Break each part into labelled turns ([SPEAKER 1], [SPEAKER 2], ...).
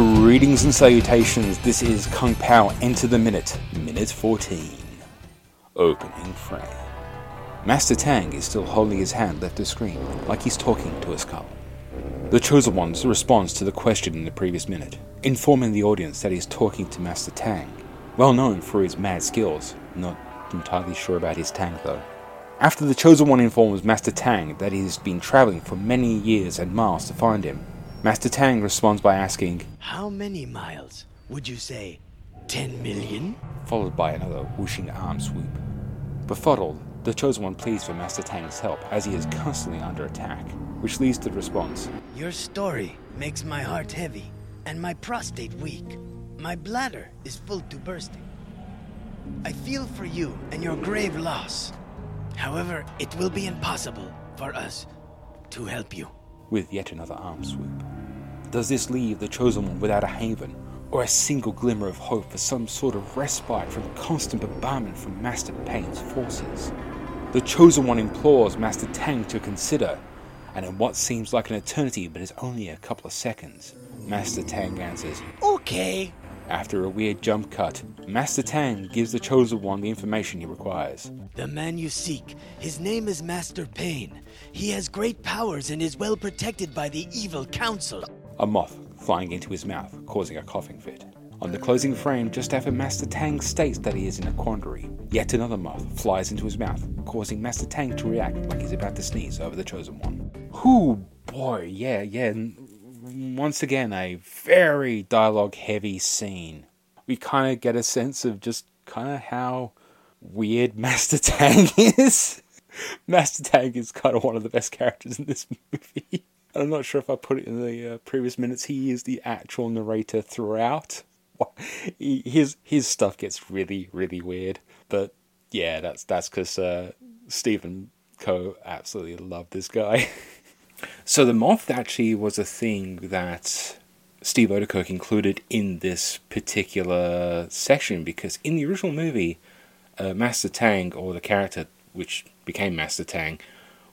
[SPEAKER 1] Greetings and salutations. This is Kung Pow Enter the Minute, Minute 14. Opening frame. Master Tang is still holding his hand left to screen, like he's talking to a skull. The Chosen One's responds to the question in the previous minute, informing the audience that he's talking to Master Tang, well known for his mad skills. Not entirely sure about his Tang though. After the Chosen One informs Master Tang that he's been traveling for many years and miles to find him, Master Tang responds by asking,
[SPEAKER 2] How many miles? Would you say 10 million?
[SPEAKER 1] followed by another whooshing arm swoop. Befuddled, the Chosen One pleads for Master Tang's help as he is constantly under attack, which leads to the response
[SPEAKER 2] Your story makes my heart heavy and my prostate weak. My bladder is full to bursting. I feel for you and your grave loss. However, it will be impossible for us to help you.
[SPEAKER 1] With yet another arm swoop. Does this leave the Chosen One without a haven, or a single glimmer of hope for some sort of respite from constant bombardment from Master Pain's forces? The Chosen One implores Master Tang to consider, and in what seems like an eternity but is only a couple of seconds, Master Tang answers,
[SPEAKER 2] Okay.
[SPEAKER 1] After a weird jump cut, Master Tang gives the Chosen One the information he requires.
[SPEAKER 2] The man you seek, his name is Master Pain. He has great powers and is well protected by the evil council.
[SPEAKER 1] A moth flying into his mouth, causing a coughing fit. On the closing frame, just after Master Tang states that he is in a quandary, yet another moth flies into his mouth, causing Master Tang to react like he's about to sneeze over the Chosen One. Whoo, boy, yeah, yeah. Once again, a very dialogue heavy scene. We kind of get a sense of just kind of how weird Master Tang is. Master Tang is kind of one of the best characters in this movie. I'm not sure if I put it in the uh, previous minutes. He is the actual narrator throughout. His his stuff gets really really weird, but yeah, that's that's because uh, Stephen Co absolutely loved this guy. So the moth actually was a thing that Steve Oedekerk included in this particular section because in the original movie, uh, Master Tang, or the character which became Master Tang,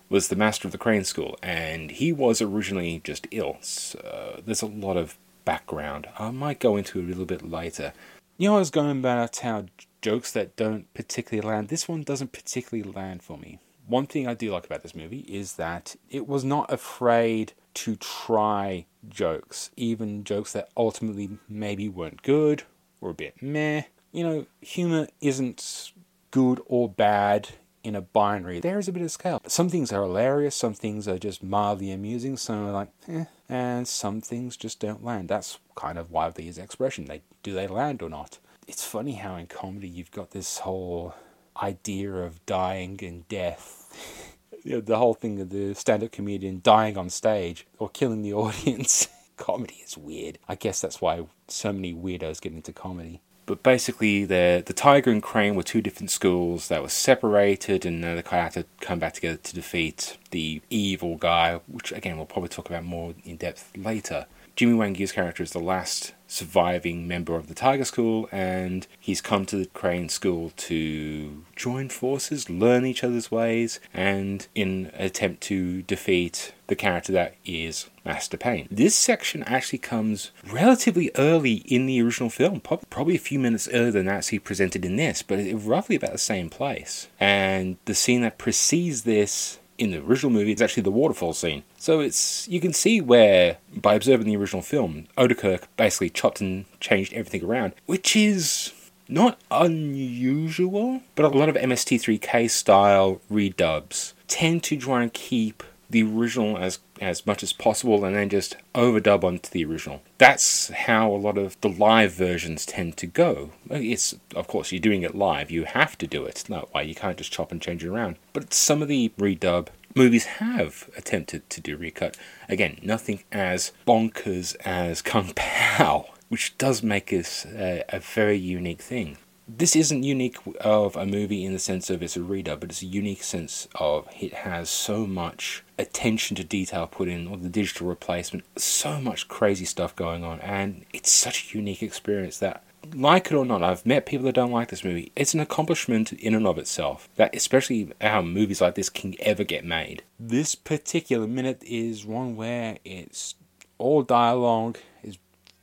[SPEAKER 1] was the master of the Crane School, and he was originally just ill. So there's a lot of background. I might go into it a little bit later. You know, I was going about how jokes that don't particularly land. This one doesn't particularly land for me. One thing I do like about this movie is that it was not afraid to try jokes, even jokes that ultimately maybe weren't good or a bit meh. You know, humor isn't good or bad in a binary. There is a bit of scale. Some things are hilarious, some things are just mildly amusing, some are like, eh, and some things just don't land. That's kind of why they use expression. They do they land or not? It's funny how in comedy you've got this whole idea of dying and death. The whole thing of the stand-up comedian dying on stage or killing the audience. comedy is weird. I guess that's why so many weirdos get into comedy. But basically, the the Tiger and Crane were two different schools that were separated, and they kind of had to come back together to defeat the evil guy, which again we'll probably talk about more in depth later. Jimmy Wang Yu's character is the last surviving member of the Tiger School, and he's come to the Crane School to join forces, learn each other's ways, and in an attempt to defeat the character that is Master Pain. This section actually comes relatively early in the original film, probably a few minutes earlier than actually presented in this, but roughly about the same place. And the scene that precedes this in the original movie it's actually the waterfall scene. So it's you can see where by observing the original film, Oedekerk basically chopped and changed everything around, which is not unusual, but a lot of MST3K style redubs tend to try and keep the original as as much as possible and then just overdub onto the original. That's how a lot of the live versions tend to go. It's of course you're doing it live, you have to do it. No way you can't just chop and change it around. But some of the redub movies have attempted to do recut. Again, nothing as bonkers as Kung Pow, which does make this a, a very unique thing this isn't unique of a movie in the sense of it's a reader, but it's a unique sense of it has so much attention to detail put in, or the digital replacement, so much crazy stuff going on, and it's such a unique experience that, like it or not, I've met people that don't like this movie. It's an accomplishment in and of itself, that especially how movies like this can ever get made. This particular minute is one where it's all dialogue, is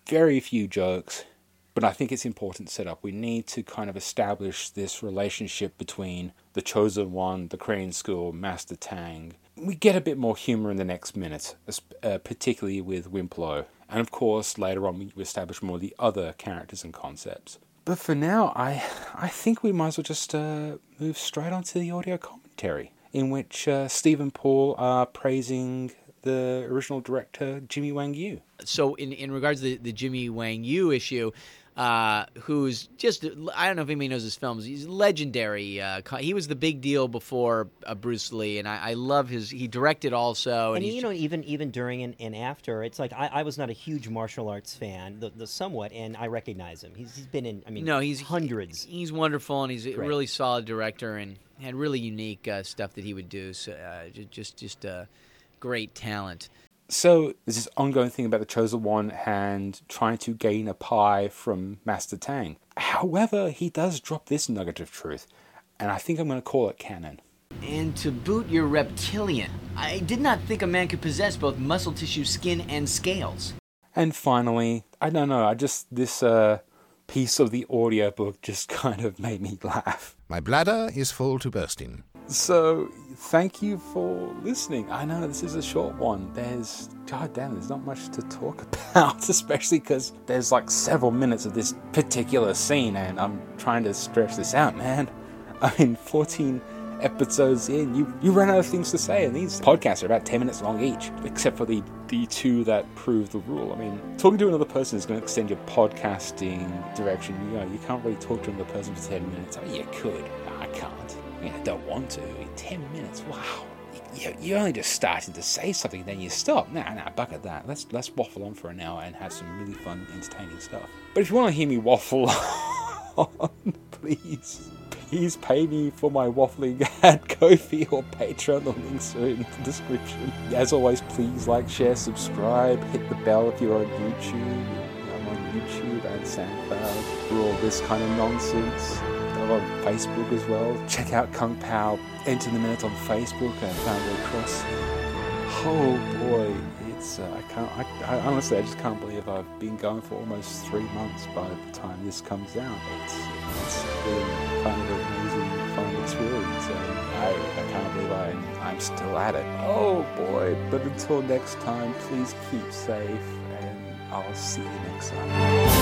[SPEAKER 1] very few jokes, but I think it's important to set up. We need to kind of establish this relationship between the Chosen One, the Crane School, Master Tang. We get a bit more humor in the next minute, uh, particularly with Wimp Lo. And of course, later on, we establish more of the other characters and concepts. But for now, I, I think we might as well just uh, move straight on to the audio commentary, in which uh, Steve and Paul are praising the original director, Jimmy Wang Yu.
[SPEAKER 3] So, in, in regards to the, the Jimmy Wang Yu issue, uh, who's just I don't know if anybody knows his films. He's legendary. Uh, he was the big deal before uh, Bruce Lee, and I, I, love his. He directed also,
[SPEAKER 4] and, and you know even even during and, and after, it's like I, I, was not a huge martial arts fan, the, the somewhat, and I recognize him. He's, he's been in I mean no he's hundreds.
[SPEAKER 3] He's wonderful, and he's a really solid director, and had really unique uh, stuff that he would do. So uh, just just uh, great talent.
[SPEAKER 1] So there's this ongoing thing about the chosen one and trying to gain a pie from Master Tang. However, he does drop this nugget of truth, and I think I'm going to call it canon.
[SPEAKER 3] And to boot, you're reptilian. I did not think a man could possess both muscle tissue, skin, and scales.
[SPEAKER 1] And finally, I don't know, I just, this uh, piece of the audiobook just kind of made me laugh.
[SPEAKER 5] My bladder is full to bursting.
[SPEAKER 1] So, thank you for listening. I know this is a short one. There's, god damn, there's not much to talk about, especially because there's like several minutes of this particular scene, and I'm trying to stretch this out, man. I mean, 14 episodes in, you, you run out of things to say, and these podcasts are about 10 minutes long each, except for the, the two that prove the rule. I mean, talking to another person is going to extend your podcasting direction. You know, you can't really talk to another person for 10 minutes. Oh, you could. I can't. Mean, I don't want to. In 10 minutes, wow. You're only just starting to say something, then you stop. Nah, nah, bucket that. Let's let's waffle on for an hour and have some really fun, entertaining stuff. But if you want to hear me waffle on, please, please pay me for my waffling at Ko-fi or Patreon. The links are in the description. As always, please like, share, subscribe, hit the bell if you're on YouTube. I'm on YouTube and SoundCloud for all this kind of nonsense on Facebook as well. Check out Kung Pow Enter the Minute on Facebook and Family Cross. Oh boy, it's uh, I can't. I, I, honestly, I just can't believe I've been going for almost three months by the time this comes out. It's it's been kind of an amazing, fun experience, and I, I can't believe I'm I'm still at it. Oh boy! But until next time, please keep safe, and I'll see you next time.